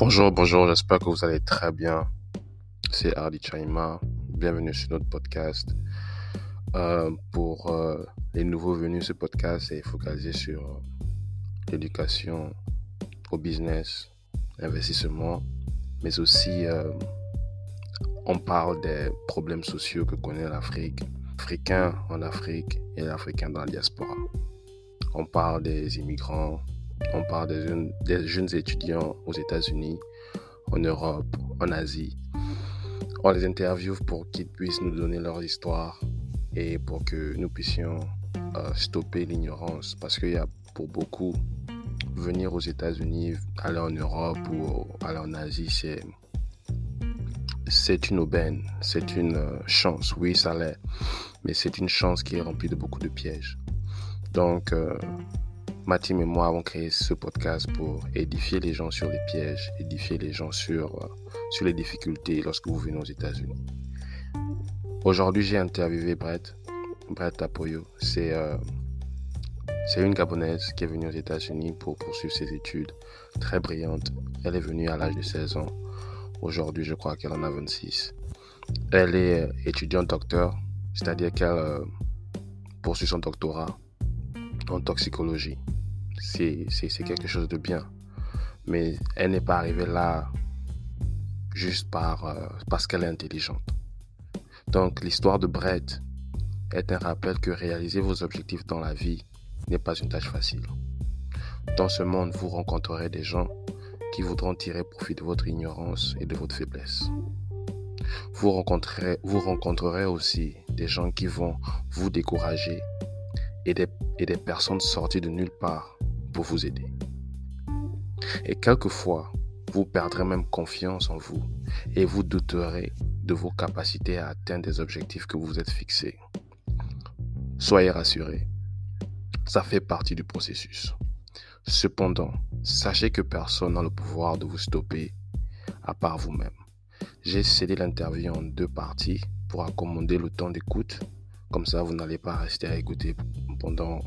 Bonjour, bonjour, j'espère que vous allez très bien. C'est Hardy Chaima. Bienvenue sur notre podcast. Euh, pour euh, les nouveaux venus, ce podcast est focalisé sur euh, l'éducation au business, l'investissement, mais aussi on parle des problèmes sociaux que connaît l'Afrique, africain en Afrique et l'Africain dans la diaspora. On parle des immigrants, on parle des jeunes, étudiants aux États-Unis, en Europe, en Asie. On les interviewe pour qu'ils puissent nous donner leur histoire et pour que nous puissions euh, stopper l'ignorance. Parce qu'il y a pour beaucoup, venir aux États-Unis, aller en Europe ou aller en Asie, c'est c'est une aubaine, c'est une euh, chance. Oui, ça l'est, mais c'est une chance qui est remplie de beaucoup de pièges. Donc, euh, ma team et moi avons créé ce podcast pour édifier les gens sur les pièges, édifier les gens sur, euh, sur les difficultés lorsque vous venez aux États-Unis. Aujourd'hui, j'ai interviewé Brett, Brett Apoyo. C'est euh, une Gabonaise qui est venue aux États-Unis pour poursuivre ses études. Très brillante. Elle est venue à l'âge de 16 ans. Aujourd'hui, je crois qu'elle en a 26. Elle est étudiante docteur, c'est-à-dire qu'elle poursuit son doctorat en toxicologie. C'est quelque chose de bien. Mais elle n'est pas arrivée là juste par, euh, parce qu'elle est intelligente. Donc l'histoire de Brett est un rappel que réaliser vos objectifs dans la vie n'est pas une tâche facile. Dans ce monde, vous rencontrerez des gens qui voudront tirer profit de votre ignorance et de votre faiblesse. Vous rencontrerez, vous rencontrerez aussi des gens qui vont vous décourager et des, personnes sorties de nulle part pour vous aider. Et quelquefois, vous perdrez même confiance en vous et vous douterez de vos capacités à atteindre des objectifs que vous vous êtes fixés. Soyez rassurés, ça fait partie du processus. Cependant, sachez que personne n'a le pouvoir de vous stopper à part vous-même. J'ai cédé l'interview en deux parties pour accommoder le temps d'écoute. Comme ça, vous n'allez pas rester à écouter pendant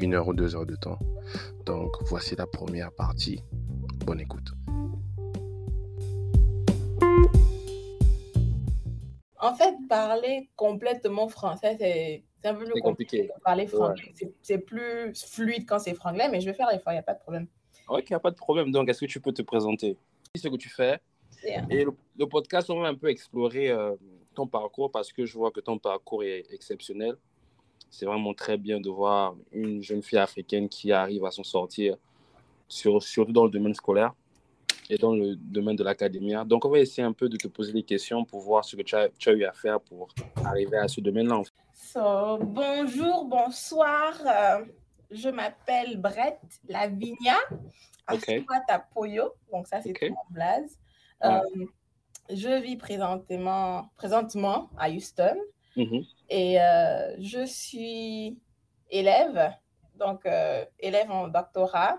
une heure ou deux heures de temps. Donc voici la première partie. Bonne écoute. En fait, parler complètement français, c'est un peu plus compliqué. Parler franglais, c'est plus fluide quand c'est franglais, mais je vais faire l'effort, il n'y a pas de problème. Ok, il n'y a pas de problème. Donc, est-ce que tu peux te présenter? Ce que tu fais? Et le, podcast, on va un peu explorer euh, ton parcours parce que je vois que ton parcours est exceptionnel c'est vraiment très bien de voir une jeune fille africaine qui arrive à s'en sortir, sur, surtout dans le domaine scolaire et dans le domaine de l'académie. Donc, on va essayer un peu de te poser des questions pour voir ce que tu as, tu as eu à faire pour arriver à ce domaine-là. bonjour, bonsoir. Euh, je m'appelle Brett Lavinia. Okay. Tapoyo. Donc, ça, c'est okay. mon blaze. Euh, je vis présentement, présentement à Houston. Mm-hmm. Et euh, je suis élève, donc euh, élève en doctorat.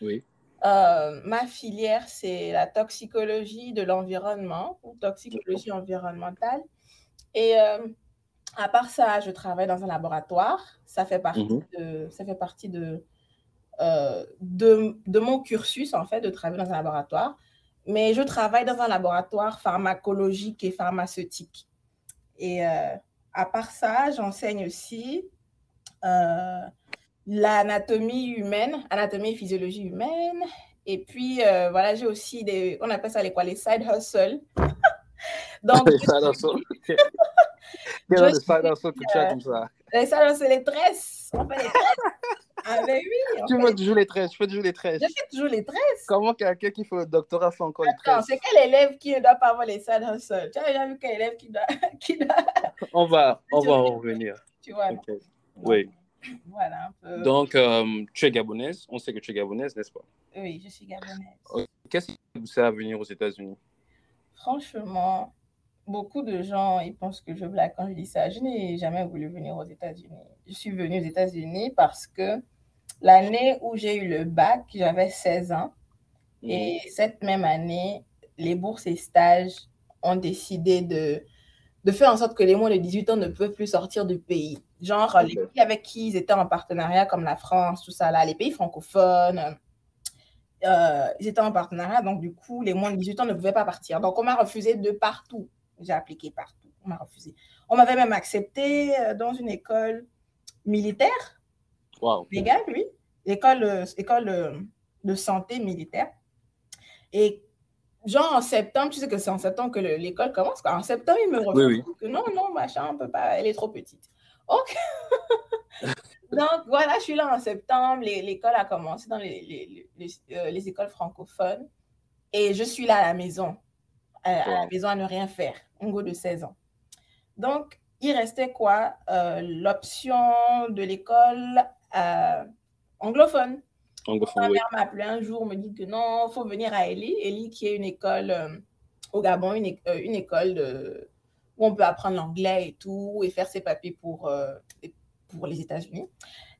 Oui. Euh, ma filière, c'est la toxicologie de l'environnement ou toxicologie environnementale. Et à part ça, je travaille dans un laboratoire. Ça fait partie mm-hmm. de, ça fait partie de, de, de, mon cursus, en fait, de travailler dans un laboratoire. Mais je travaille dans un laboratoire pharmacologique et pharmaceutique. Et à part ça, j'enseigne aussi euh, l'anatomie humaine, anatomie et physiologie humaine. Et puis, euh, voilà, j'ai aussi des, on appelle ça les quoi, les side hustles. Donc, les side hustles. Quel est le side hustle que tu as comme ça? Les side hustles, les tresses. On fait les tresses. Ah ben oui. Tu fais toujours les tresses, je fais toujours les tresses. Je fais toujours les tresses. Comment quelqu'un qui fait le doctorat fait encore les tresses? C'est quel élève qui ne doit pas avoir les side hustles Tu as déjà vu quel élève qui doit... qui doit... On va, on va en revenir. Tu vois. Oui. Voilà un peu. Donc, euh, tu es gabonaise. On sait que tu es gabonaise, n'est-ce pas? Oui, je suis gabonaise. Qu'est-ce qui vous sert à venir aux États-Unis? Franchement, beaucoup de gens ils pensent que je blague quand je dis ça. Je n'ai jamais voulu venir aux États-Unis. Je suis venue aux États-Unis parce que L'année où j'ai eu le bac, j'avais 16 ans. Et cette même année, les bourses et stages ont décidé de, de faire en sorte que les moins de 18 ans ne peuvent plus sortir du pays. Genre, les pays avec qui ils étaient en partenariat, comme la France, tout ça, là, les pays francophones. euh, ils étaient en partenariat, donc du coup, les moins de 18 ans ne pouvaient pas partir. Donc, on m'a refusé de partout. J'ai appliqué partout. On m'a refusé. On m'avait même accepté euh, dans une école militaire. Wow. Légale, oui. École, école de santé militaire. Et genre en septembre, tu sais que c'est en septembre que l'école commence. Quoi. En septembre, il me refusent que non, non, machin, on peut pas, elle est trop petite. Ok. Donc voilà, je suis là en septembre, l'école a commencé dans les, euh, les, écoles francophones et je suis là à la maison, à, la maison à ne rien faire, un go de 16 ans. Donc, il restait quoi euh, L'option de l'école euh, anglophone. Ma mère m'a appelé un jour, me dit que non, il faut venir à Eli. Eli, qui est une école euh, au Gabon, une, une école de, où on peut apprendre l'anglais et tout, et faire ses papiers pour, pour les États-Unis.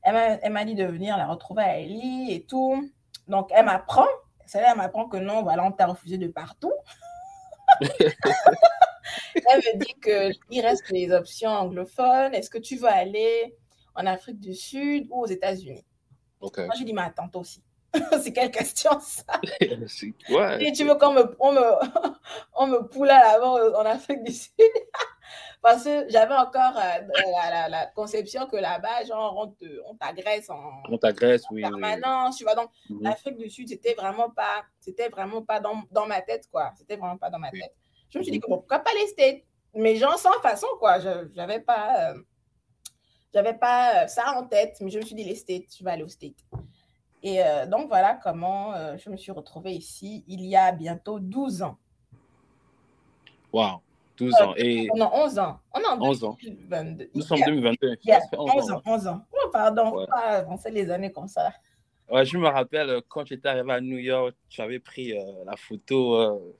Elle m'a dit de venir la retrouver à Eli et tout. Donc, elle m'apprend. Celle-là, elle m'apprend que non, voilà, on t'a refusé de partout. elle me dit qu'il reste les options anglophones. Est-ce que tu veux aller en Afrique du Sud ou aux États-Unis? Moi, je dis, mais attends, toi aussi. c'est quelle question, ça? Ouais, Et tu veux qu'on me, on me, on me poule à l'avant en Afrique du Sud? Parce que j'avais encore euh, la, conception que là-bas, genre, on t'agresse en, on t'agresse, oui, permanence, tu vois. Donc, mhm. l'Afrique du Sud, c'était vraiment pas, c'était vraiment pas dans, dans, ma tête, quoi. C'était vraiment pas dans ma tête. Je me suis dit, mhm. pourquoi pas les Mais genre, sans façon, quoi. Je n'avais pas... Euh, j'avais pas euh, ça en tête, mais je me suis dit, les States, je vais aller aux States. Et euh, donc, voilà comment euh, je me suis retrouvée ici il y a bientôt 12 ans. Wow, 12 ans. Et... On a 11 ans. On a 11 ans. Nous sommes en 2021. Il y a 11 ans. 11 ans. Oh, pardon, ouais. pas avancer les années comme ça. Ouais, je me rappelle quand tu étais arrivé à New York, tu avais pris la photo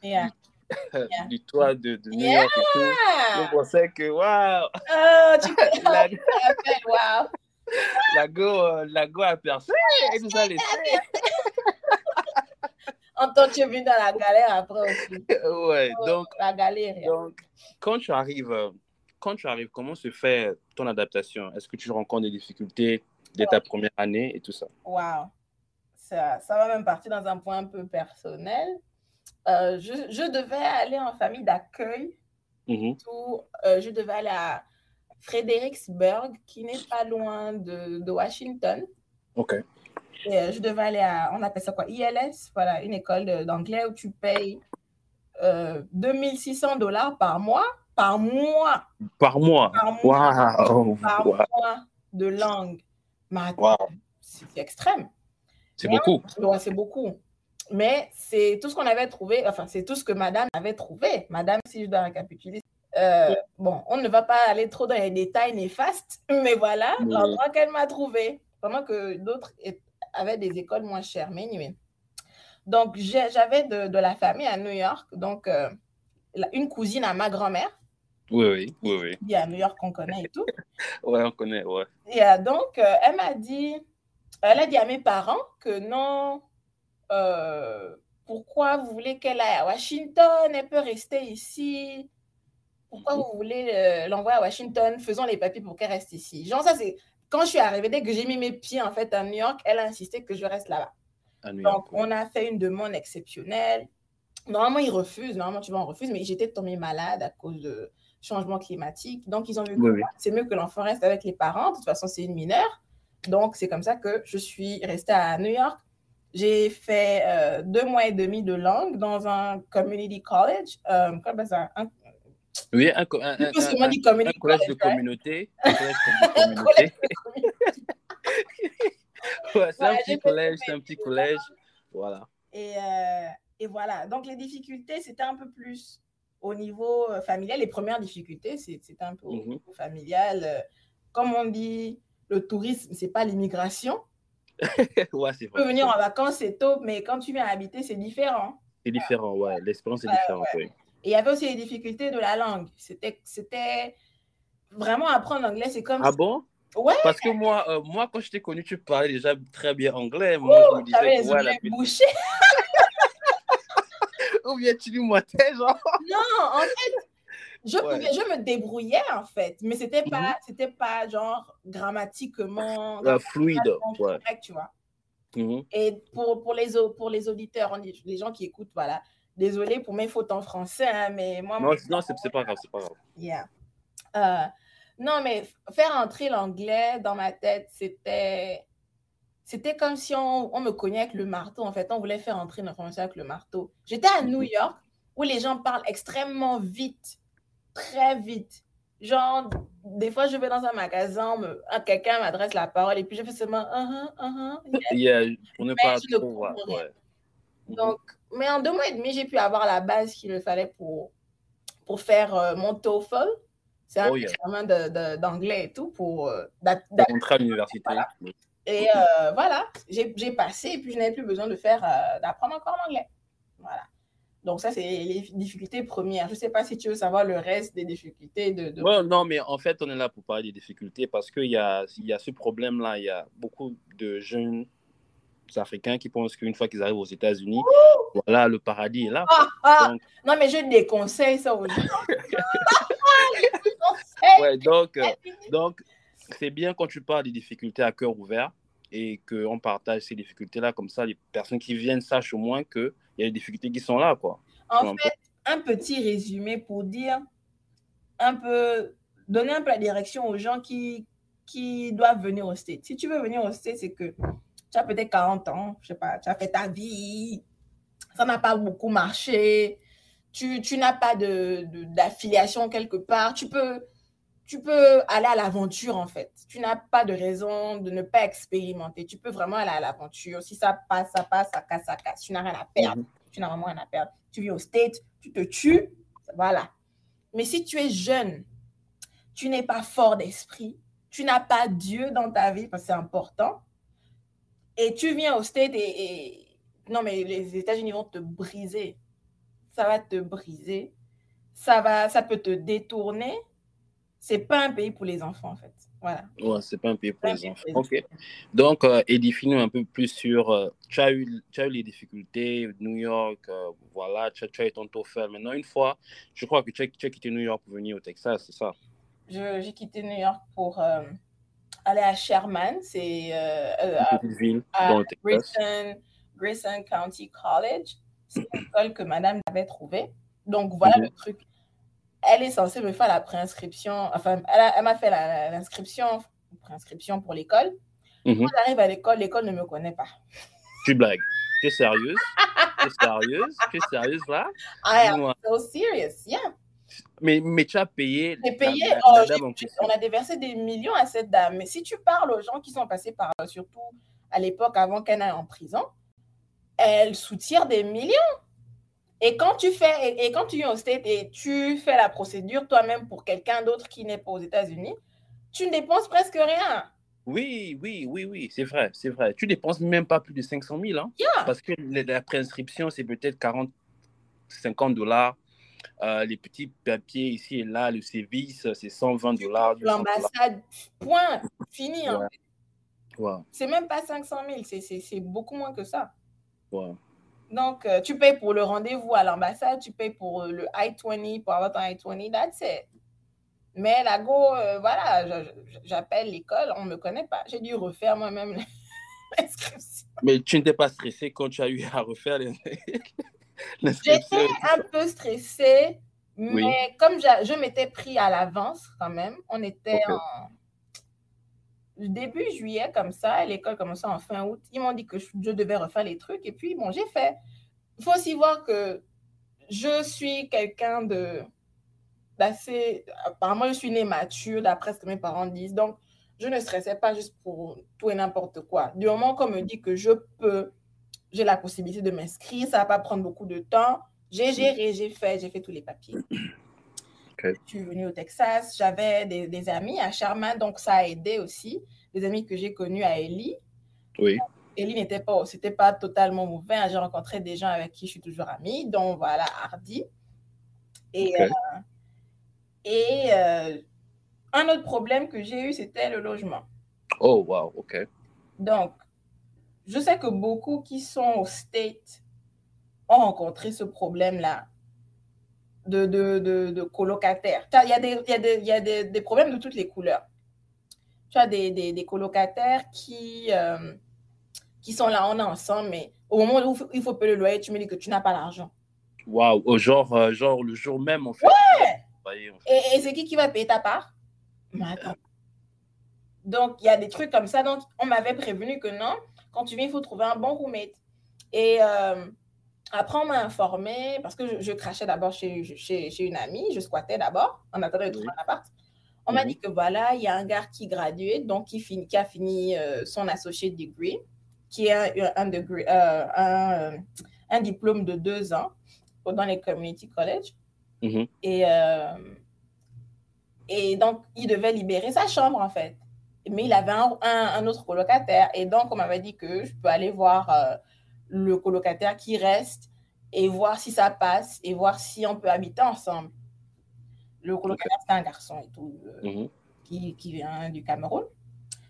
du toit de, de New York et tout. Je pensais que, waouh! Oh, tu la... wow. la, go, euh, la go a percé et nous a laissé. en tant que tu es venu dans la galère après aussi. Ouais, oh, donc. La galère. Donc, quand tu arrives, euh, quand tu arrives, comment se fait ton adaptation? Est-ce que tu rencontres des difficultés dès ta première année et tout ça? Waouh! Ça, ça va même partir dans un point un peu personnel. Euh, je, je, devais aller en famille d'accueil. Euh, je devais aller à Fredericksburg, qui n'est pas loin de, de, Washington. OK. Et, euh, je devais aller à, on appelle ça quoi, ILS, voilà, une école d'anglais où tu payes 2600 dollars par mois. Par mois. Par mois. Par mois, wow. par wow. mois de langue. Wow. C'est extrême. C'est beaucoup. Ouais, c'est beaucoup. Mais c'est tout ce qu'on avait trouvé, enfin, c'est tout ce que madame avait trouvé. Madame, si je dois récapituler. Euh, bon, on ne va pas aller trop dans les détails néfastes, mais voilà l'endroit qu'elle m'a trouvé, pendant que d'autres avaient des écoles moins chères. Mais anyway. Donc, j'avais de, de, la famille à New York, donc euh, une cousine à ma grand-mère. Oui, oui, oui, oui. Qui à New York qu'on connaît et tout. ouais, on connaît, ouais. Et donc, euh, elle m'a dit, elle a dit à mes parents que non, euh, pourquoi vous voulez qu'elle aille à Washington? Elle peut rester ici. Pourquoi vous voulez euh, l'envoyer à Washington? Faisons les papiers pour qu'elle reste ici. Genre, ça, c'est quand je suis arrivée, dès que j'ai mis mes pieds en fait à New York, elle a insisté que je reste là-bas. Donc, on a fait une demande exceptionnelle. Normalement, ils refusent. Normalement, tu vois, on refuse. Mais j'étais tombée malade à cause de changement climatique. Donc, ils ont vu que c'est mieux que l'enfant reste avec les parents. De toute façon, c'est une mineure. Donc, c'est comme ça que je suis restée à New York. J'ai fait euh, deux mois et demi de langue dans un community college. Euh, quoi ça? Un... Oui, un, college de communauté. Un collège de communauté. ouais, c'est un petit collège, c'est un petit collège. Voilà. Et, euh, et voilà. Donc, les difficultés, c'était un peu plus au niveau familial. Les premières difficultés, c'était un peu mm -hmm. au niveau familial. Comme on dit, le tourisme, c'est pas l'immigration. ouais, c'est Tu peux venir en vacances, c'est top, mais quand tu viens habiter, c'est différent. C'est différent, ouais. L'expérience est différente, ouais. Et il y avait aussi les difficultés de la langue. C'était vraiment apprendre l'anglais, c'est comme. Ah bon? Ouais. Parce que moi, euh, moi quand je t'ai connu, tu parlais déjà très bien anglais. Moi, oh, je me disais que ouais, la bouchée. Ou bien tu dis moi t'es genre. Non, en fait, je, ouais. pouvais, je me débrouillais en fait, mais c'était pas, mm -hmm. c'était pas genre grammatiquement uh, fluide, ouais. correct, tu vois. Mhm. Et pour, pour, les, pour les auditeurs, les gens qui écoutent, voilà, désolé pour mes fautes en français, hein, mais moi. Non, non c'est pas grave, c'est pas grave. Yeah. Euh, non, mais faire entrer l'anglais dans ma tête, c'était. C'était comme si on, on, me cognait avec le marteau. En fait, on voulait faire entrer l'information avec le marteau. J'étais à New York où les gens parlent extrêmement vite, très vite. Genre, des fois, je vais dans un magasin. Ah, quelqu'un m'adresse la parole et puis je fais seulement uh -huh, uh -huh, yeah. pour ne pas trop. Ouais. Donc, mais en deux mois et demi, j'ai pu avoir la base qu'il me fallait pour, pour faire euh, mon TOEFL. C'est un oh, yeah. examen d'anglais et tout pour. Euh, rentrer à l'université. Voilà. Et euh, voilà, j'ai passé et puis je n'avais plus besoin de faire d'apprendre encore l'anglais. Voilà. Donc, ça, c'est les difficultés premières. Je ne sais pas si tu veux savoir le reste des difficultés. De, de... Non, mais en fait, on est là pour parler des difficultés parce qu'il y a, y a ce problème-là. Il y a beaucoup de jeunes Africains qui pensent qu'une fois qu'ils arrivent aux États-Unis, voilà, le paradis est là. Ah, ah. Donc... Non, mais je déconseille ça aux gens. ouais, donc, euh, donc c'est bien quand tu parles des difficultés à cœur ouvert et qu'on partage ces difficultés-là, comme ça, les personnes qui viennent sachent au moins qu'il y a des difficultés qui sont là. Quoi. En fait, un petit résumé pour dire un peu, donner un peu la direction aux gens qui, qui doivent venir au State. Si tu veux venir au State, c'est que tu as peut-être 40 ans, je sais pas, tu as fait ta vie, ça n'a pas beaucoup marché, tu, tu n'as pas d'affiliation de, quelque part, tu peux, tu peux aller à l'aventure en fait. Tu n'as pas de raison de ne pas expérimenter. Tu peux vraiment aller à l'aventure. Si ça passe, ça passe, ça casse, ça casse. Tu n'as rien à perdre. -hmm. Tu n'as vraiment rien à perdre. Tu vis au state, tu te tues, voilà. Mais si tu es jeune, tu n'es pas fort d'esprit, tu n'as pas Dieu dans ta vie, parce que c'est important, et tu viens au state et, et... non mais les États-Unis vont te briser. Ça va te briser. Ça va, ça peut te détourner c'est pas un pays pour les enfants, en fait. Voilà. Ouais, c'est pas un pays pour les enfants. Ok. Donc, euh, édifie-nous un peu plus sur. Euh, tu, as eu, tu as eu les difficultés, New York, euh, voilà, tu as, tu as eu ton TOEFL. Maintenant, une fois, je crois que tu as, tu as, quitté New York pour venir au Texas, c'est ça? J'ai quitté New York pour euh, aller à Sherman, c'est une petite ville dans le Texas. Grayson, Grayson County College. C'est une école que madame avait trouvée. Donc, voilà mm -hmm. le truc elle est censée me faire la préinscription, enfin, elle, m'a fait l'inscription, préinscription pour l'école. Mm -hmm. Quand j'arrive à l'école, l'école ne me connaît pas. Tu blagues. Tu es sérieuse? tu es sérieuse? Tu es sérieuse là? I am so serious, yeah. Mais, mais tu as payé. J'ai payé. La, oh, la on a déversé des millions à cette dame. Mais si tu parles aux gens qui sont passés par, surtout à l'époque avant qu'elle aille en prison, elle soutient des millions. Et quand tu fais, et, et, quand tu viens au State et tu fais la procédure toi-même pour quelqu'un d'autre qui n'est pas aux États-Unis, tu ne dépenses presque rien. Oui, oui, oui, oui, c'est vrai, c'est vrai. Tu dépenses même pas plus de 500 000, hein? Yeah. Parce que la préinscription, c'est peut-être 40, 50 dollars. Euh, les petits papiers ici et là, le service, c'est 120 dollars. L'ambassade, point, fini. Ouais. Ouais. C'est même pas 500 000, c'est beaucoup moins que ça. Ouais. Donc, euh, tu payes pour le rendez-vous à l'ambassade, tu payes pour euh, le I-20, pour avoir ton I-20, that's it. Mais la go, euh, voilà, j'appelle l'école, on ne me connaît pas. J'ai dû refaire moi-même l'inscription. Mais tu n'étais pas stressé quand tu as eu à refaire l'inscription J'étais un peu stressée, mais oui. comme je m'étais pris à l'avance quand même, on était okay. en début juillet, comme ça, l'école commençait en fin août. Ils m'ont dit que je devais refaire les trucs. Et puis, bon, j'ai fait. Il faut aussi voir que je suis quelqu'un de d'assez. Apparemment, je suis née mature, d'après ce que mes parents disent. Donc, je ne stressais pas juste pour tout et n'importe quoi. Du moment qu'on me dit que je peux, j'ai la possibilité de m'inscrire, ça ne va pas prendre beaucoup de temps. J'ai géré, j'ai fait, j'ai fait tous les papiers. Okay. Je suis venue au Texas, j'avais des, des, amis à Sherman, donc ça a aidé aussi. Des amis que j'ai connus à Ellie. Oui. Ellie n'était pas, c'était pas totalement mauvais. J'ai rencontré des gens avec qui je suis toujours amie, dont voilà, Hardy. Et, okay. euh, et euh, un autre problème que j'ai eu, c'était le logement. Oh, wow, OK. Donc, je sais que beaucoup qui sont au State ont rencontré ce problème-là de, de, de, de colocataires. Il y a, des, y a, des, y a des, des, problèmes de toutes les couleurs. Tu as des, des, des colocataires qui, euh, qui sont là, on est ensemble, mais au moment où il faut payer le loyer, tu me dis que tu n'as pas l'argent. Waouh, genre, euh, genre le jour même, en fait. Ouais! Et, c'est qui qui va payer ta part? Mais attends. Donc, il y a des trucs comme ça. Donc, on m'avait prévenu que non, quand tu viens, il faut trouver un bon roommate. Et euh, après, on m'a informé, parce que je, crachais d'abord chez, chez, une amie, je squattais d'abord, en attendant de trouver un appart. On m'a dit que voilà, il y a un gars qui graduait, donc qui, a fini euh, son associate degree, qui est un, un, degree, euh, un, un, diplôme de deux ans dans les community college. Mhm. Et, et donc, il devait libérer sa chambre, en fait. Mais il avait un, un autre colocataire. Et donc, on m'avait dit que je peux aller voir le colocataire qui reste et voir si ça passe et voir si on peut habiter ensemble. Le colocataire, c'est un garçon et tout, euh, mhm. qui, qui, vient du Cameroun.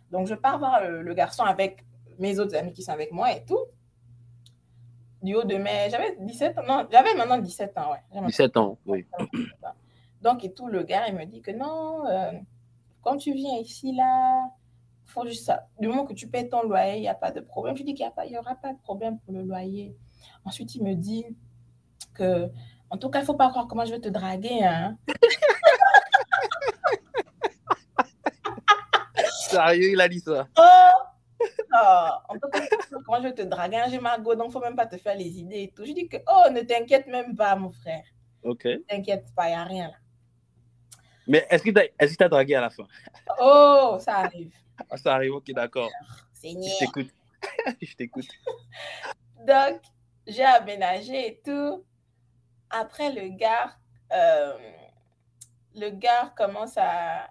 Donc, je pars voir le, garçon avec mes autres amis qui sont avec moi et tout. Du haut de mai, j'avais 17 ans, non, j'avais maintenant 17 ans, ouais. 17 ans, oui. Donc, et tout, le gars, il me dit que non, euh, quand tu viens ici, là, faut juste ça. Du moment que tu payes ton loyer, il n'y a pas de problème. Je dis qu'il n'y aura pas de problème pour le loyer. Ensuite, il me dit que, en tout cas, il ne faut pas croire comment je vais te draguer. Hein. Sérieux, il a dit ça. Oh! oh en tout cas, comment je vais te draguer. Hein, j'ai Margot, donc il ne faut même pas te faire les idées et tout. Je dis que, oh, ne t'inquiète même pas, mon frère. Ok. T'inquiète pas, il n'y a rien là. Mais est-ce qu'il t'a dragué à la fin? Oh, ça arrive. Ah, ça arrive, ok, d'accord. Je t'écoute. je t'écoute. Donc, j'ai aménagé et tout. Après, le gars, euh, le gars commence à,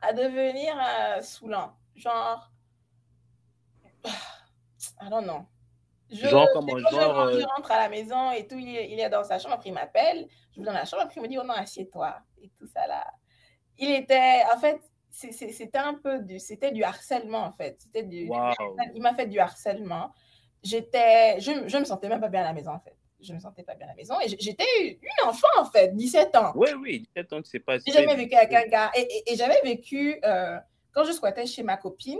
à devenir euh, saoulant. Genre, I don't know. Je, genre comment genre, je, euh, rentre, à la maison et tout, il est, il est dans sa chambre, après il m'appelle, je vais dans la chambre, après il me dit, oh non, assieds-toi, et tout ça là. Il était, en fait, c'était un peu du, c'était du harcèlement en fait. C'était du, il m'a fait du harcèlement. J'étais, je, je me sentais même pas bien à la maison en fait. Je me sentais pas bien à la maison et j'étais une enfant en fait, 17 ans. Oui, oui, 17 ans, c'est pas. J'ai jamais vécu avec un gars et, et, j'avais vécu euh, quand je squattais chez ma copine.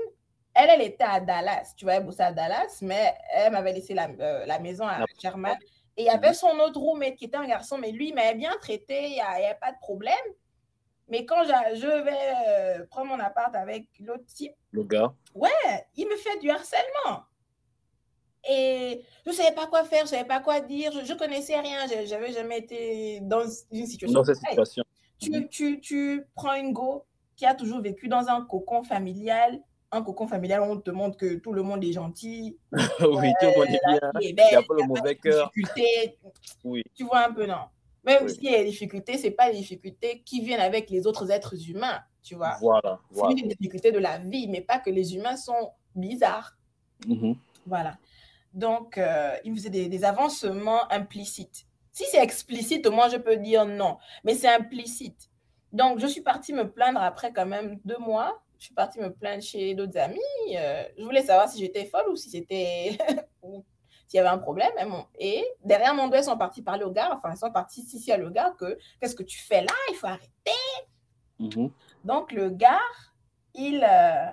Elle, elle était à Dallas. Tu vois, elle bossait à Dallas, mais elle m'avait laissé la, euh, la maison à Germain. Et il y avait son autre roommate qui était un garçon, mais lui, il m'avait bien traité, il n'y a, pas de problème. Mais quand je vais euh, prendre mon appart avec l'autre type, le gars, ouais, il me fait du harcèlement. Et je ne savais pas quoi faire, je ne savais pas quoi dire, je ne connaissais rien, je n'avais jamais été dans une situation. Dans cette situation. Tu, tu, tu, prends une go qui a toujours vécu dans un cocon familial, un cocon familial où on te montre que tout le monde est gentil. oui, tout le monde est bien. Il n'y a pas le mauvais cœur. Oui. Tu vois un peu, non? Même s'il y a des difficultés, ce n'est pas des difficultés qui viennent avec les autres êtres humains, tu vois. Voilà. C'est des difficultés de la vie, mais pas que les humains sont bizarres. Mm-hmm. Voilà. Donc, euh, il faisait des, des, avancements implicites. Si c'est explicite, au moins je peux dire non, mais c'est implicite. Donc, je suis partie me plaindre après quand même deux mois. Je suis partie me plaindre chez d'autres amis. Euh, je voulais savoir si j'étais folle ou si c'était s'il y avait un problème. Et derrière mon doigt, ils sont partis parler au gars, enfin, ils sont partis ici à le gars que qu'est-ce que tu fais là? Il faut arrêter. Mhm. Donc, le gars, il, euh,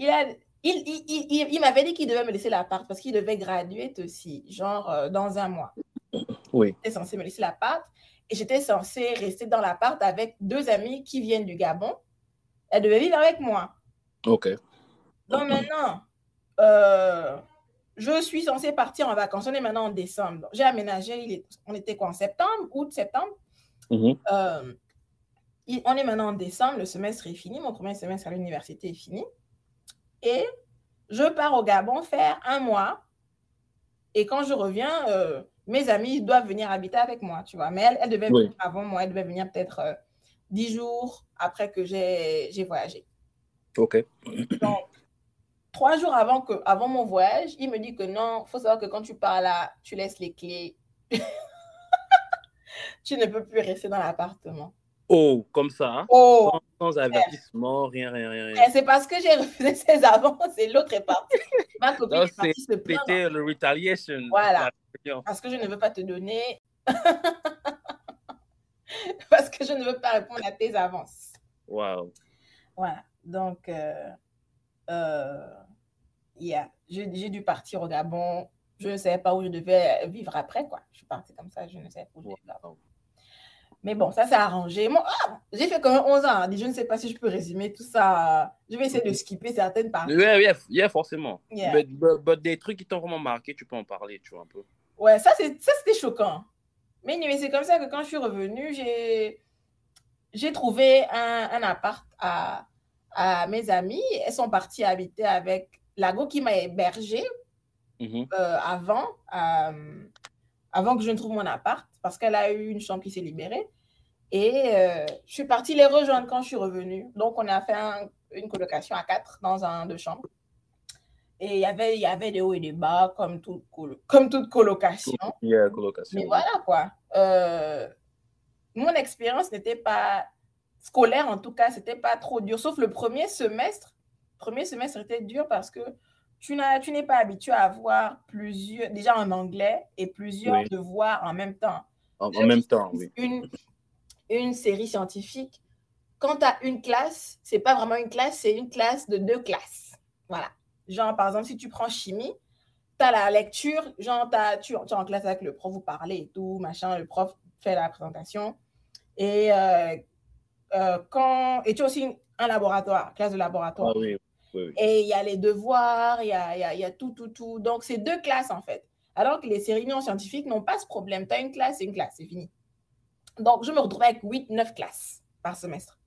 il, a, il, il, il, m'avait dit qu'il devait me laisser l'appart parce qu'il devait graduer aussi, genre euh, dans un mois. Oui. J'étais censée me laisser l'appart et j'étais censée rester dans l'appart avec deux amis qui viennent du Gabon. Elle devait vivre avec moi. OK. Donc maintenant, euh, je suis censée partir en vacances. On est maintenant en décembre. J'ai aménagé. on était quoi en septembre, août, septembre? Mhm. Euh, on est maintenant en décembre. Le semestre est fini. Mon premier semestre à l'université est fini. Et je pars au Gabon faire un mois. Et quand je reviens, euh, mes amis doivent venir habiter avec moi, tu vois. Mais elle, elle devait venir avant moi. Elle devait venir peut-être euh, dix jours après que j'ai voyagé. OK. Donc, trois jours avant, que, avant mon voyage, il me dit que non, il faut savoir que quand tu pars là, tu laisses les clés. tu ne peux plus rester dans l'appartement. Oh, comme ça. Hein? Oh, sans, avertissement, rien, rien, rien. rien. C'est parce que j'ai refusé ses avances et l'autre est parti. Ma copine est partie se C'était le retaliation. Voilà. Parce que je ne veux pas te donner. parce que je ne veux pas répondre à tes avances. Wow. Voilà. Donc, euh, yeah, j'ai dû partir au Gabon. Je ne savais pas où je devais vivre après, quoi. Je suis partie comme ça, je ne sais pas où je devais vivre. Mais bon, ça s'est arrangé. Moi, ah, j'ai fait quand même 11 ans. Je ne sais pas si je peux résumer tout ça. Je vais essayer de skipper certaines parties. Oui, yeah, yeah, forcément. Mais des trucs qui t'ont vraiment marqué, tu peux en parler, tu vois, un peu. Ouais, ça, c'était choquant. Mais, mais c'est comme ça que quand je suis revenue, j'ai trouvé un, un appart à, à mes amis. Elles sont parties habiter avec Lago qui m'a hébergée mm-hmm. euh, avant, euh, avant que je ne trouve mon appart parce qu'elle a eu une chambre qui s'est libérée. Et euh, je suis partie les rejoindre quand je suis revenue. Donc, on a fait une colocation à quatre dans un de chambres. Et il y avait, il y avait des hauts et des bas, comme, toute comme toute colocation. colocation. Mais voilà quoi. mon expérience n'était pas scolaire en tout cas, c'était pas trop dur. Sauf le premier semestre. Premier semestre était dur parce que tu n'es pas habitué à avoir plusieurs, déjà en anglais, et plusieurs devoirs en même temps. En, même temps, oui. Une, une série scientifique. Quand tu as une classe, c'est pas vraiment une classe, c'est une classe de deux classes. Voilà. Genre, par exemple, si tu prends chimie, tu as la lecture, genre, as, tu, es en classe avec le prof, vous parlez et tout, machin, le prof fait la présentation. Et euh, euh, quand, et tu as aussi un laboratoire, classe de laboratoire. Ah, oui, Et il y a les devoirs, il y a, y, y a, tout, tout, tout. Donc, c'est deux classes en fait. Alors que les réunions scientifiques n'ont pas ce problème. Tu as une classe, c'est une classe, c'est fini. Donc, je me retrouve avec 8, 9 classes par semestre.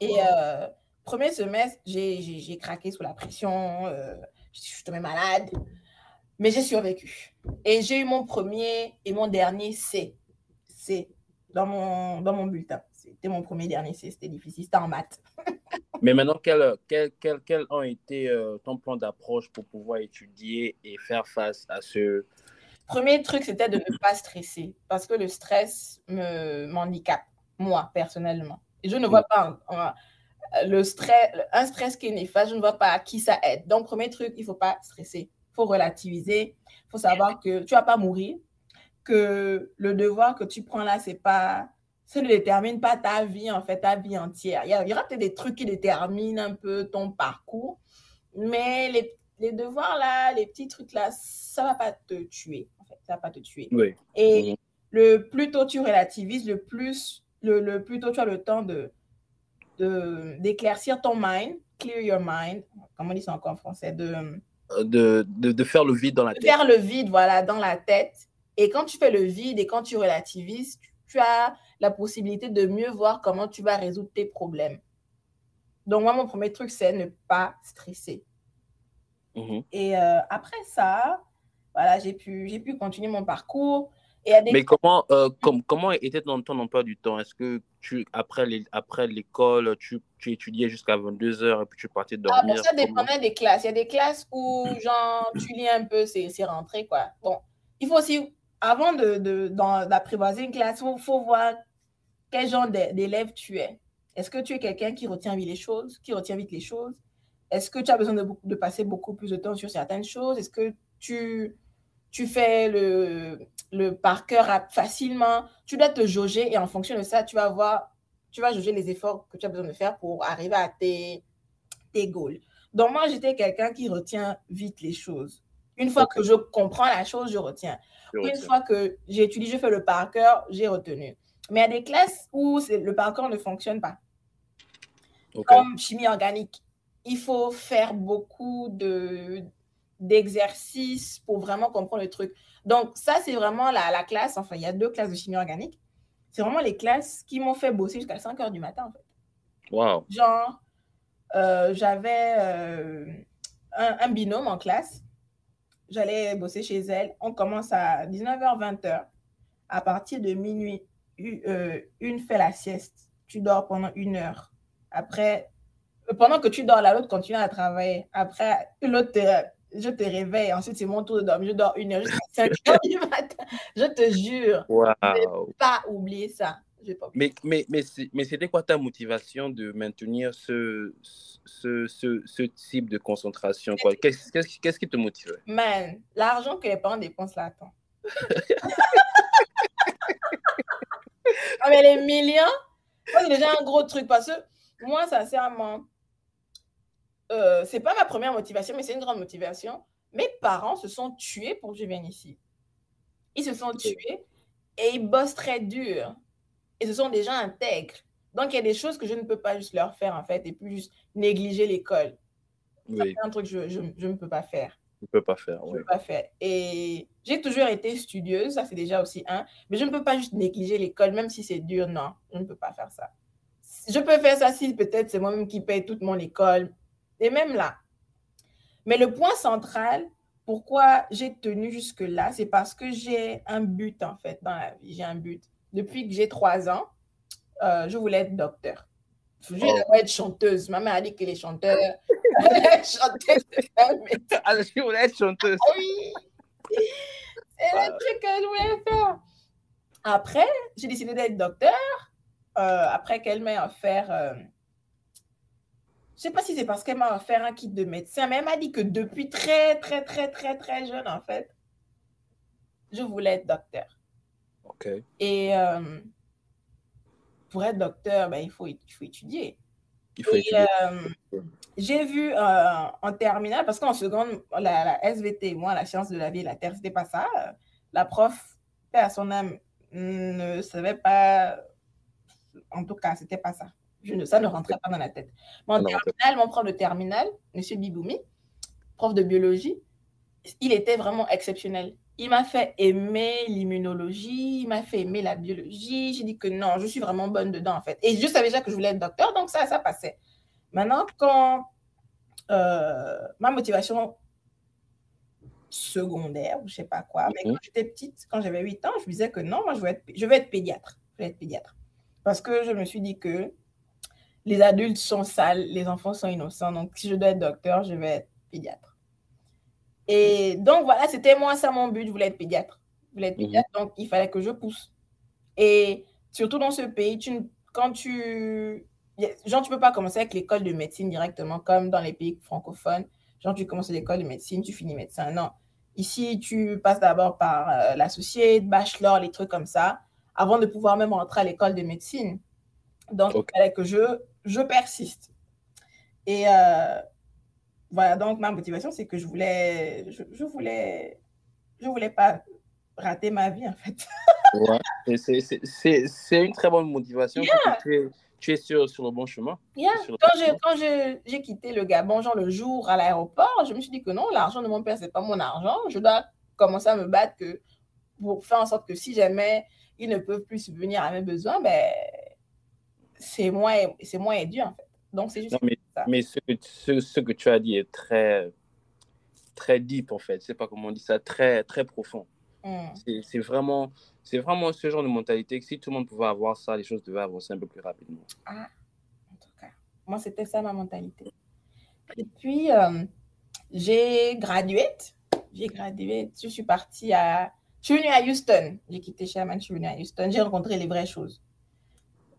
Et euh, premier semestre, j'ai craqué sous la pression, euh, je suis tombée malade, mais j'ai survécu. Et j'ai eu mon premier et mon dernier C. C dans mon, dans mon bulletin. C'était mon premier dernier c'était difficile, c'était en maths. Mais maintenant, quels quel, quel, quel ont été euh, ton plan d'approche pour pouvoir étudier et faire face à ce... Premier truc, c'était de ne pas stresser, parce que le stress me m'handicape, moi, personnellement. Et je ne vois pas le stress, un stress qui est néfaste, je ne vois pas à qui ça aide. Donc, premier truc, il ne faut pas stresser. Il faut relativiser. Il faut savoir que tu ne vas pas mourir, que le devoir que tu prends là, c'est pas ça ne détermine pas ta vie, en fait, ta vie entière. Il y, aura peut-être des trucs qui déterminent un peu ton parcours, mais les, les, devoirs là, les petits trucs là, ça ne va pas te tuer. En fait, ça va pas te tuer. Et le plus tôt tu relativises, le plus, le, le plus tôt tu as le temps de d'éclaircir ton mind, clear your mind, comment on dit ça encore en français, de, euh, de, de, de faire le vide dans la tête. Faire le vide, voilà, dans la tête. Et quand tu fais le vide et quand tu relativises, tu as la possibilité de mieux voir comment tu vas résoudre tes problèmes. Donc, moi, mon premier truc, c'est ne pas stresser. Mhm. Et euh, après ça, voilà, j'ai pu, j'ai pu continuer mon parcours. Et Mais comment, euh, comment était ton, ton emploi du temps? Est-ce que tu, après, les, après l'école, tu, tu étudiais jusqu'à 22h et puis tu partais ah, dormir ah, Ça dépendait des classes. Il y a des classes où, genre, tu lis un peu, c'est, c'est rentré, quoi. Bon, il faut aussi avant d'apprivoiser de, une classe, il faut, voir quel genre d'élève tu es. Est-ce que tu es quelqu'un qui retient vite les choses, qui retient vite les choses? Est-ce que tu as besoin de, passer beaucoup plus de temps sur certaines choses? Est-ce que tu, tu fais le, le par cœur facilement? Tu dois te jauger et en fonction de ça, tu vas voir, tu vas jauger les efforts que tu as besoin de faire pour arriver à tes, tes goals. Donc, moi, j'étais quelqu'un qui retient vite les choses. Une fois que je comprends la chose, je retiens. Une fois que j'ai étudié, je fais le par cœur, j'ai retenu. Mais il y a des classes où le par cœur ne fonctionne pas. Comme chimie organique. Il faut faire beaucoup de d'exercices pour vraiment comprendre le truc. Donc, ça, c'est vraiment la, la, classe. Enfin, il y a deux classes de chimie organique. C'est vraiment les classes qui m'ont fait bosser jusqu'à 5 heures du matin, en fait. Wow. Genre, euh, j'avais euh, un, un, binôme en classe j'allais bosser chez elle. On commence à 19h, 20h. À partir de minuit, euh, une fait la sieste. Tu dors pendant une heure. Après, pendant que tu dors, l'autre continue à travailler. Après, l'autre, je te réveille. Ensuite, c'est mon tour de dormir. Je dors une heure jusqu'à 5 h du matin. Je te jure. Wow. Je ne pas oublier ça. Mais, mais, mais, mais c'était quoi ta motivation de maintenir ce, ce, ce, ce type de concentration Qu'est-ce qu'est-ce qui te motive Man, l'argent que les parents dépensent là-dedans. ah, mais les millions, c'est déjà un gros truc parce que moi, sincèrement, euh, c'est pas ma première motivation, mais c'est une grande motivation. Mes parents se sont tués pour que je vienne ici. Ils se sont tués et ils bossent très dur. Et ce sont des gens intègres. Donc, il y a des choses que je ne peux pas juste leur faire, en fait, et puis juste négliger l'école. C'est un truc que je, je, ne peux pas faire. Je ne peux pas faire, oui. Je ne peux pas faire. Et j'ai toujours été studieuse, ça c'est déjà aussi un, mais je ne peux pas juste négliger l'école, même si c'est dur, non, je ne peux pas faire ça. Je peux faire ça si peut-être c'est moi-même qui paye toute mon école, et même là. Mais le point central, pourquoi j'ai tenu jusque-là, c'est parce que j'ai un but en fait dans la vie. J'ai un but. Depuis que j'ai trois ans, euh, je voulais être docteur. Je voulais oh. être chanteuse. Ma mère a dit que les chanteurs. chanteuses, ah, je voulais être chanteuse. Oui. C'est le truc que je voulais faire. Après, j'ai décidé d'être docteur. Euh, après qu'elle m'ait offert. Euh, je ne sais pas si c'est parce qu'elle m'a offert un kit de médecin, mais elle m'a dit que depuis très, très, très, très, très jeune, en fait, je voulais être docteur. Et euh, pour être docteur, ben, il, faut, il faut étudier. Il faut étudier. j'ai vu en terminale, parce qu'en seconde, la, la, SVT, moi, la science de la vie et la terre, c'était pas ça. La prof, à son âme, ne savait pas en tout cas, c'était pas ça. Je ne, ça ne rentrait pas dans la tête. Mon, terminal, mon prof de terminal, M. Biboumi, prof de biologie, il était vraiment exceptionnel. Il m'a fait aimer l'immunologie, il m'a fait aimer la biologie. J'ai dit que non, je suis vraiment bonne dedans, en fait. Et je savais déjà que je voulais être docteur, donc ça, ça passait. Maintenant, quand euh, ma motivation secondaire, je ne sais pas quoi, mais quand j'étais petite, quand j'avais 8 ans, je me disais que non, moi, je veux être, je veux être pédiatre. Je veux être pédiatre. Parce que je me suis dit que les adultes sont sales, les enfants sont innocents. Donc, si je dois être docteur, je vais être pédiatre. Et donc, voilà, c'était moi, ça mon but. Je voulais être pédiatre. Je voulais être mhm. donc il fallait que je pousse. Et surtout dans ce pays, tu, quand tu. Genre, tu ne peux pas commencer avec l'école de médecine directement, comme dans les pays francophones. Genre, tu commences l'école de médecine, tu finis médecin. Non. Ici, tu passes d'abord par euh, l'associé, bachelor, les trucs comme ça avant de pouvoir même rentrer à l'école de médecine. Donc, il fallait que je, je persiste. Et euh, voilà, donc ma motivation, c'est que je voulais, je, voulais, je voulais pas rater ma vie, en fait. ouais, c'est une très bonne motivation. tu, es, sur, sur, le bon chemin. Quand j'ai quitté le Gabon, genre le jour à l'aéroport, je me suis dit que non, l'argent de mon père, c'est pas mon argent. Je dois commencer à me battre que, pour faire en sorte que si jamais ils ne peuvent plus subvenir à mes besoins, ben, c'est moins, c'est moins dur, en fait. Donc, c'est juste mais, ça. Mais ce, ce, ce, que tu as dit est très, très deep, en fait. C'est pas comment on dit ça, très, très profond. Hmm. C'est vraiment, vraiment ce genre de mentalité que si tout le monde pouvait avoir ça, les choses devaient avancer un peu plus rapidement. Ah, en tout cas, moi, c'était ça ma mentalité. Et puis, euh, j'ai gradué. J'ai gradué. Je suis partie à je suis venue à Houston. J'ai quitté Sherman, je suis venue à Houston. J'ai rencontré les vraies choses.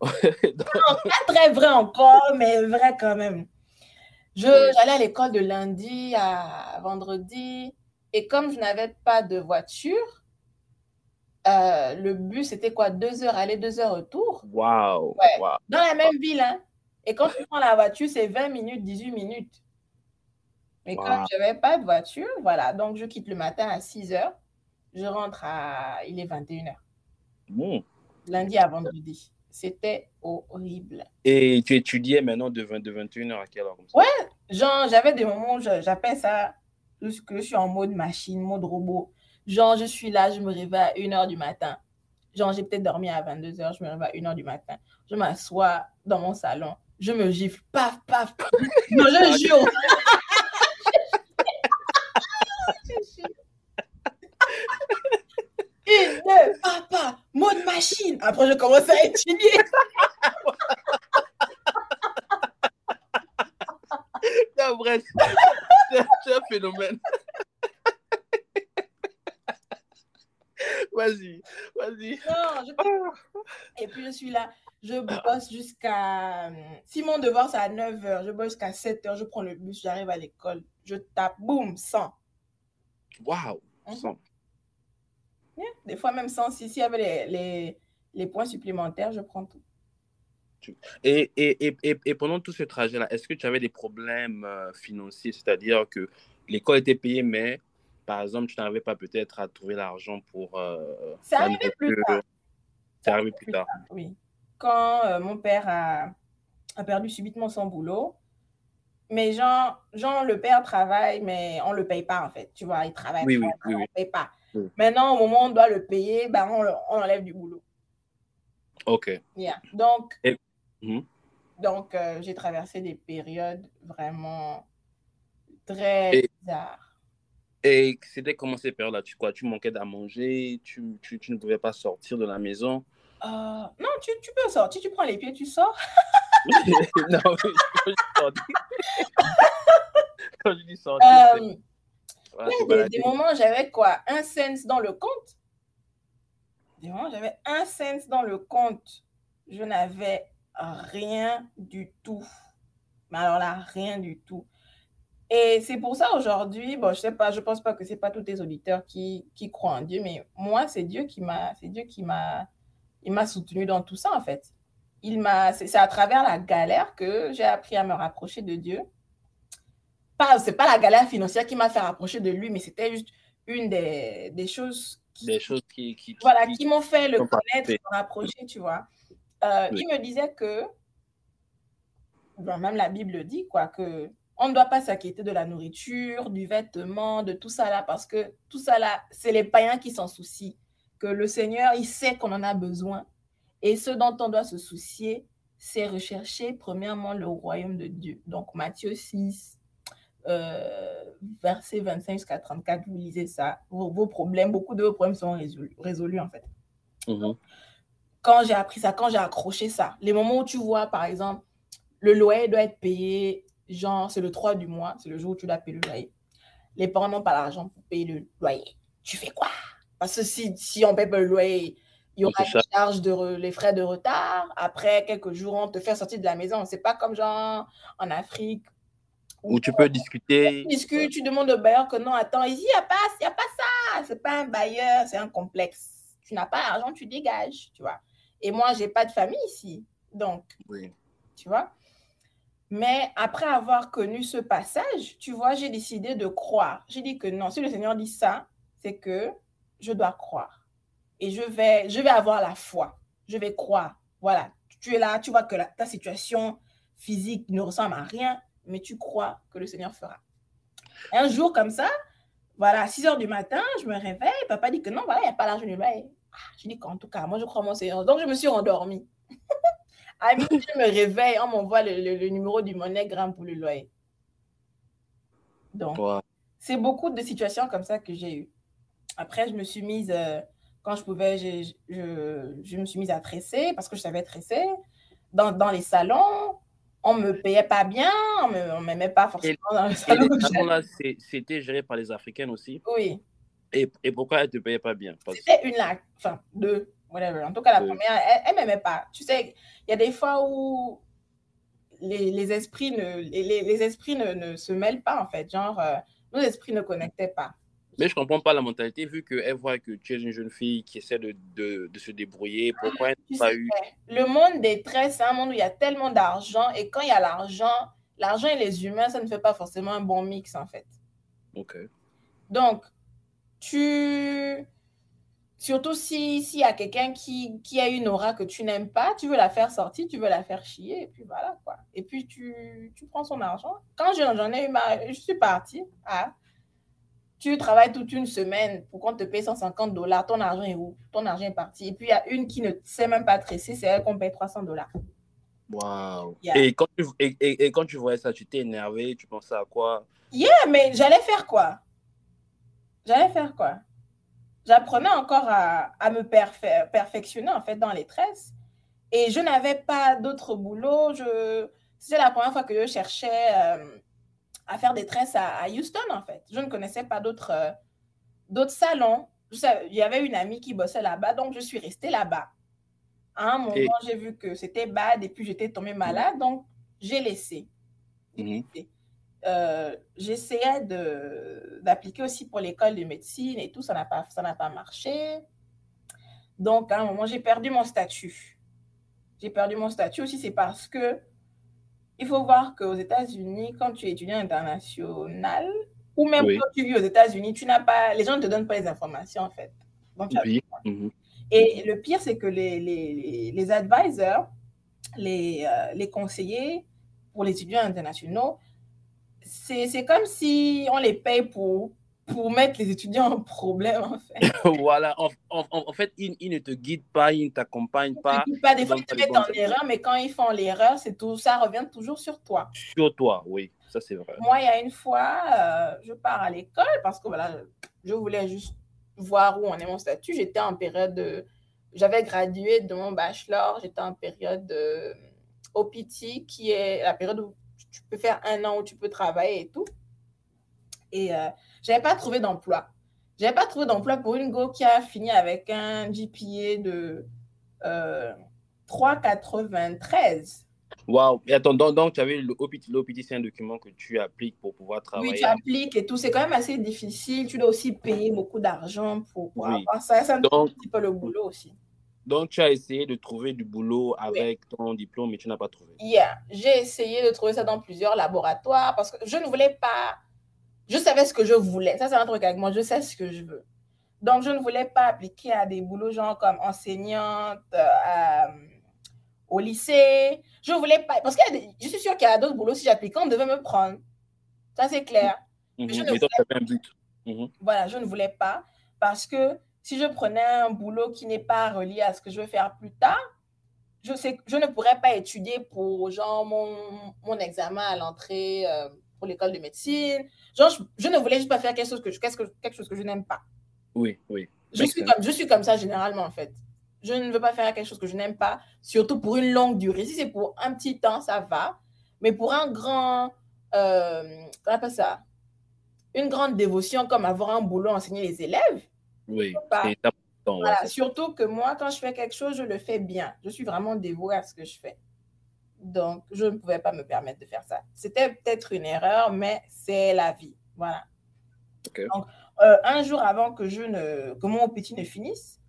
pas très vrai encore, mais vrai quand même. J'allais à l'école de lundi à vendredi. Et comme je n'avais pas de voiture, euh, le bus, c'était quoi Deux heures aller, deux heures retour? Wow. Dans la même ville. Hein? Et quand tu prends la voiture, c'est 20 minutes, 18 minutes. Mais comme je n'avais pas de voiture, voilà. Donc, je quitte le matin à 6 heures. Je rentre à. Il est 21h. Bon. Lundi à vendredi. C'était horrible. Et tu étudiais maintenant de, 20, de 21h à quelle heure Ouais, genre, j'avais des moments où j'appelle ça que je suis en mode machine, mode robot. Genre, je suis là, je me réveille à 1h du matin. Genre, j'ai peut-être dormi à 22h, je me réveille à 1h du matin. Je m'assois dans mon salon, je me gifle, paf, paf. non, je jure. Une, deux, papa, mode machine. Après, je commence à étudier. non, bref, c'est un phénomène. vas-y, vas-y. Non, Et puis, je suis là. Je bosse jusqu'à. Si mon devoir, c'est à 9h, je bosse jusqu'à 7h, je prends le bus, j'arrive à l'école, je tape, boum, 100. Waouh, 100. Des fois, même sans, s'il y avait les, les, les, points supplémentaires, je prends tout. Et, et, et, et, pendant tout ce trajet-là, est-ce que tu avais des problèmes euh, financiers, c'est-à-dire que l'école était payée, mais par exemple, tu n'arrivais pas peut-être à trouver l'argent pour. Euh, ça arrivait plus tard. Ça arrivait plus tard. Oui. Quand euh, mon père a, a, perdu subitement son boulot, mais Jean, Jean, le père travaille, mais on ne le paye pas en fait. Tu vois, il travaille, oui, oui, oui, on ne paye pas. Maintenant, au moment où on doit le payer, ben, on, on enlève du boulot. OK. Yeah. Donc, Mhm. Donc, euh, j'ai traversé des périodes vraiment très Et- bizarres. Et c'était comment ces périodes-là? Tu, quoi, tu manquais d'à manger, tu, tu, tu ne pouvais pas sortir de la maison? Euh, non, tu, tu peux sortir, tu prends les pieds, tu sors. non, quand je dis sortir. quand je dis sortir, Euh, voilà, ouais, des, moments, j'avais quoi? Un cent dans le compte? Des moments, j'avais un cent dans le compte. Je n'avais rien du tout. Mais alors là, rien du tout. Et c'est pour ça aujourd'hui, bon, je sais pas, je pense pas que c'est pas tous tes auditeurs qui, qui croient en Dieu, mais moi, c'est Dieu qui m'a, c'est Dieu qui m'a, il m'a soutenu dans tout ça, en fait. Il m'a, c'est à travers la galère que j'ai appris à me rapprocher de Dieu. Pas, c'est pas la galère financière qui m'a fait rapprocher de lui, mais c'était juste une des, des choses qui, Des choses qui. qui, qui- voilà, qui- qui m'ont fait le connaître, me rapprocher, tu vois. Euh, Oui. Il me disait que, même la Bible dit, quoi, que on ne doit pas s'inquiéter de la nourriture, du vêtement, de tout ça là, parce que tout ça là, c'est les païens qui s'en soucient. Que le Seigneur, il sait qu'on en a besoin. Et ce dont on doit se soucier, c'est rechercher premièrement le royaume de Dieu. Donc Matthieu 6, euh, verset 25 jusqu'à 34, vous lisez ça. Vos, vos problèmes, beaucoup de vos problèmes sont résolus, résolus en fait Mhm. quand j'ai appris ça, quand j'ai accroché ça, les moments où tu vois, par exemple, le loyer doit être payé, genre, c'est le 3 du mois, c'est le jour où tu dois payer le loyer. Les parents n'ont pas l'argent pour payer le loyer. Tu fais quoi? Parce que si, si on paye pas le loyer, il y On aura les charges de re- les frais de retard. Après quelques jours, on te fait sortir de la maison. C'est pas comme genre en Afrique. Où tu peux discuter. Tu discutes, tu demandes au bailleur que non, attends, ici, il n'y a, pas- y a pas ça. C'est pas un bailleur, c'est un complexe. Tu n'as pas l'argent, tu dégages, tu vois. Et moi, j'ai pas de famille ici. Donc, Oui. tu vois. Mais après avoir connu ce passage, tu vois, j'ai décidé de croire. J'ai dit que non, si le Seigneur dit ça, c'est que je dois croire. Et je vais, je vais avoir la foi. Je vais croire. Voilà, tu es là, tu vois que la- ta situation physique ne ressemble à rien, mais tu crois que le Seigneur fera. Un jour comme ça, voilà, à 6 heures du matin, je me réveille. Papa dit que non, voilà, il n'y a pas l'argent du bail. Ah, je dis qu'en tout cas, moi, je crois en mon Seigneur. Donc, je me suis rendormie. À midi, je me réveille, on m'envoie le, le- le numéro du MoneyGram pour le loyer. Donc, Wow. c'est beaucoup de situations comme ça que j'ai eues. Après, je me suis mise, euh, quand je pouvais, je, je me suis mise à tresser parce que je savais tresser. Dans, dans les salons, on ne me payait pas bien, on ne m'aimait pas forcément dans le salon. c'était géré par les Africaines aussi. Oui, Et, et pourquoi elles ne te payaient pas bien? Parce- c'était une là, enfin deux, whatever. En tout cas, la Deux. première, elle ne m'aimait pas. Tu sais, il y a des fois où les, les esprits, ne, les, les- les esprits ne, ne se mêlent pas, en fait. Genre, euh, nos esprits ne connectaient pas. Mais je ne comprends pas la mentalité, vu qu'elle voit que tu es une jeune fille qui essaie de, de, de se débrouiller. Pourquoi elle n'a pas eu le monde des traits, c'est un monde où il y a tellement d'argent. Et quand il y a l'argent, l'argent et les humains, ça ne fait pas forcément un bon mix, en fait. Ok. Donc, tu... Surtout si- s'il y a quelqu'un qui, qui a une aura que tu n'aimes pas, tu veux la faire sortir, tu veux la faire chier, et puis voilà, quoi. Et puis, tu, tu prends son argent. Quand j'en j'en ai eu ma... Je suis partie. Ah, tu travailles toute une semaine pour qu'on te paye 150 dollars. Ton argent est où? Ton argent est parti. Et puis, il y a une qui ne sait même pas tresser, c'est elle qu'on paye 300 dollars. Waouh. Yeah. Et, quand tu, et, et- et quand tu voyais ça, tu t'es énervé, tu pensais à quoi? Ah, mais j'allais faire quoi? J'allais faire quoi? J'apprenais encore à, à me perfe- perfectionner en fait dans les tresses. Et je n'avais pas d'autre boulot. Je... C'était la première fois que je cherchais euh, à faire des tresses à, à Houston en fait. Je ne connaissais pas d'autres euh, salons. Il y avait une amie qui bossait là-bas, donc je suis restée là-bas. À un moment, Et- j'ai vu que c'était bad et puis j'étais tombée malade, donc j'ai laissé. Mhm. Euh, j'essayais d'appliquer aussi pour l'école de médecine et tout, ça n'a pas, ça n'a pas marché. Donc, à un moment, j'ai perdu mon statut. j'ai perdu mon statut aussi, c'est parce que il faut voir qu'aux États-Unis, quand tu es étudiant international, ou même quand tu vis aux États-Unis, tu n'as pas, les gens ne te donnent pas les informations en fait. Mhm. Et le pire, c'est que les, les, les advisors, les, euh, les conseillers pour les étudiants internationaux, c'est comme si on les paye pour pour mettre les étudiants en problème, en fait. voilà, en, en, fait, ils, ils, ne te guident pas, ils ne t'accompagnent pas. pas. Des fois, ils te mettent en erreur, mais quand ils font l'erreur, c'est tout, ça revient toujours sur toi. Sur toi, oui, ça c'est vrai. Moi, il y a une fois, euh, je pars à l'école parce que voilà, je voulais juste voir où on est mon statut. J'étais en période de... J'avais gradué de mon bachelor, j'étais en période de OPT, qui est la période où tu peux faire un an où tu peux travailler et tout. Et euh, je n'avais pas trouvé d'emploi. Je n'avais pas trouvé d'emploi pour une go qui a fini avec un GPA de euh, 3,93. Waouh! Et attends, donc, tu avais l'OPT, c'est un document que tu appliques pour pouvoir travailler. Oui, tu appliques et tout. C'est quand même assez difficile. Tu dois aussi payer beaucoup d'argent pour, avoir ça. C'est un petit peu le boulot aussi. Donc, tu as essayé de trouver du boulot avec ton diplôme, mais tu n'as pas trouvé. Yeah. J'ai essayé de trouver ça dans plusieurs laboratoires parce que je ne voulais pas je savais ce que je voulais. Ça, c'est un truc avec moi. Je sais ce que je veux. Donc, je ne voulais pas appliquer à des boulots, genre comme enseignante euh, au lycée. Je ne voulais pas. Parce que je suis sûre qu'il y a d'autres boulots, si j'appliquais, on devait me prendre. Ça, c'est clair. Mhm. je ne un but. Mhm. Voilà, je ne voulais pas. Parce que si je prenais un boulot qui n'est pas relié à ce que je veux faire plus tard, je, sais, je ne pourrais pas étudier pour genre mon, mon examen à l'entrée. Euh, pour l'école de médecine. Genre, je, ne voulais juste pas faire quelque chose que je, quelque, quelque chose que je n'aime pas. Oui, oui. Je suis, comme, je suis comme ça généralement, en fait. Je ne veux pas faire quelque chose que je n'aime pas, surtout pour une longue durée. Si c'est pour un petit temps, ça va. Mais pour un grand, euh, on appelle ça, une grande dévotion comme avoir un boulot, enseigner les élèves. Oui, c'est important. Voilà, surtout que moi, quand je fais quelque chose, je le fais bien. Je suis vraiment dévouée à ce que je fais. Donc, je ne pouvais pas me permettre de faire ça. C'était peut-être une erreur, mais c'est la vie. Voilà. Donc, euh, un jour avant que, je ne, que mon petit ne finisse,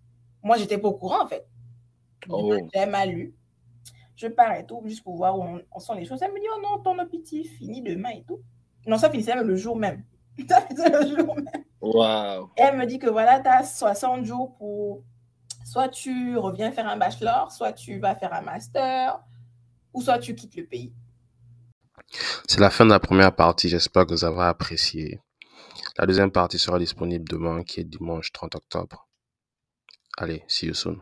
moi, j'étais pas au courant, en fait. Oh. J'ai mal lu. Je pars et tout, juste pour voir où on, sont les choses. Elle me dit, oh non, ton petit finit demain et tout. Non, ça finissait même le jour même. ça finissait le jour même. Wow. Et elle me dit que voilà, tu as 60 jours pour... Soit tu reviens faire un bachelor, soit tu vas faire un master, ou soit tu quittes le pays. C'est la fin de la première partie. J'espère que vous avez apprécié. La deuxième partie sera disponible demain, qui est dimanche 30 octobre. Allez, see you soon.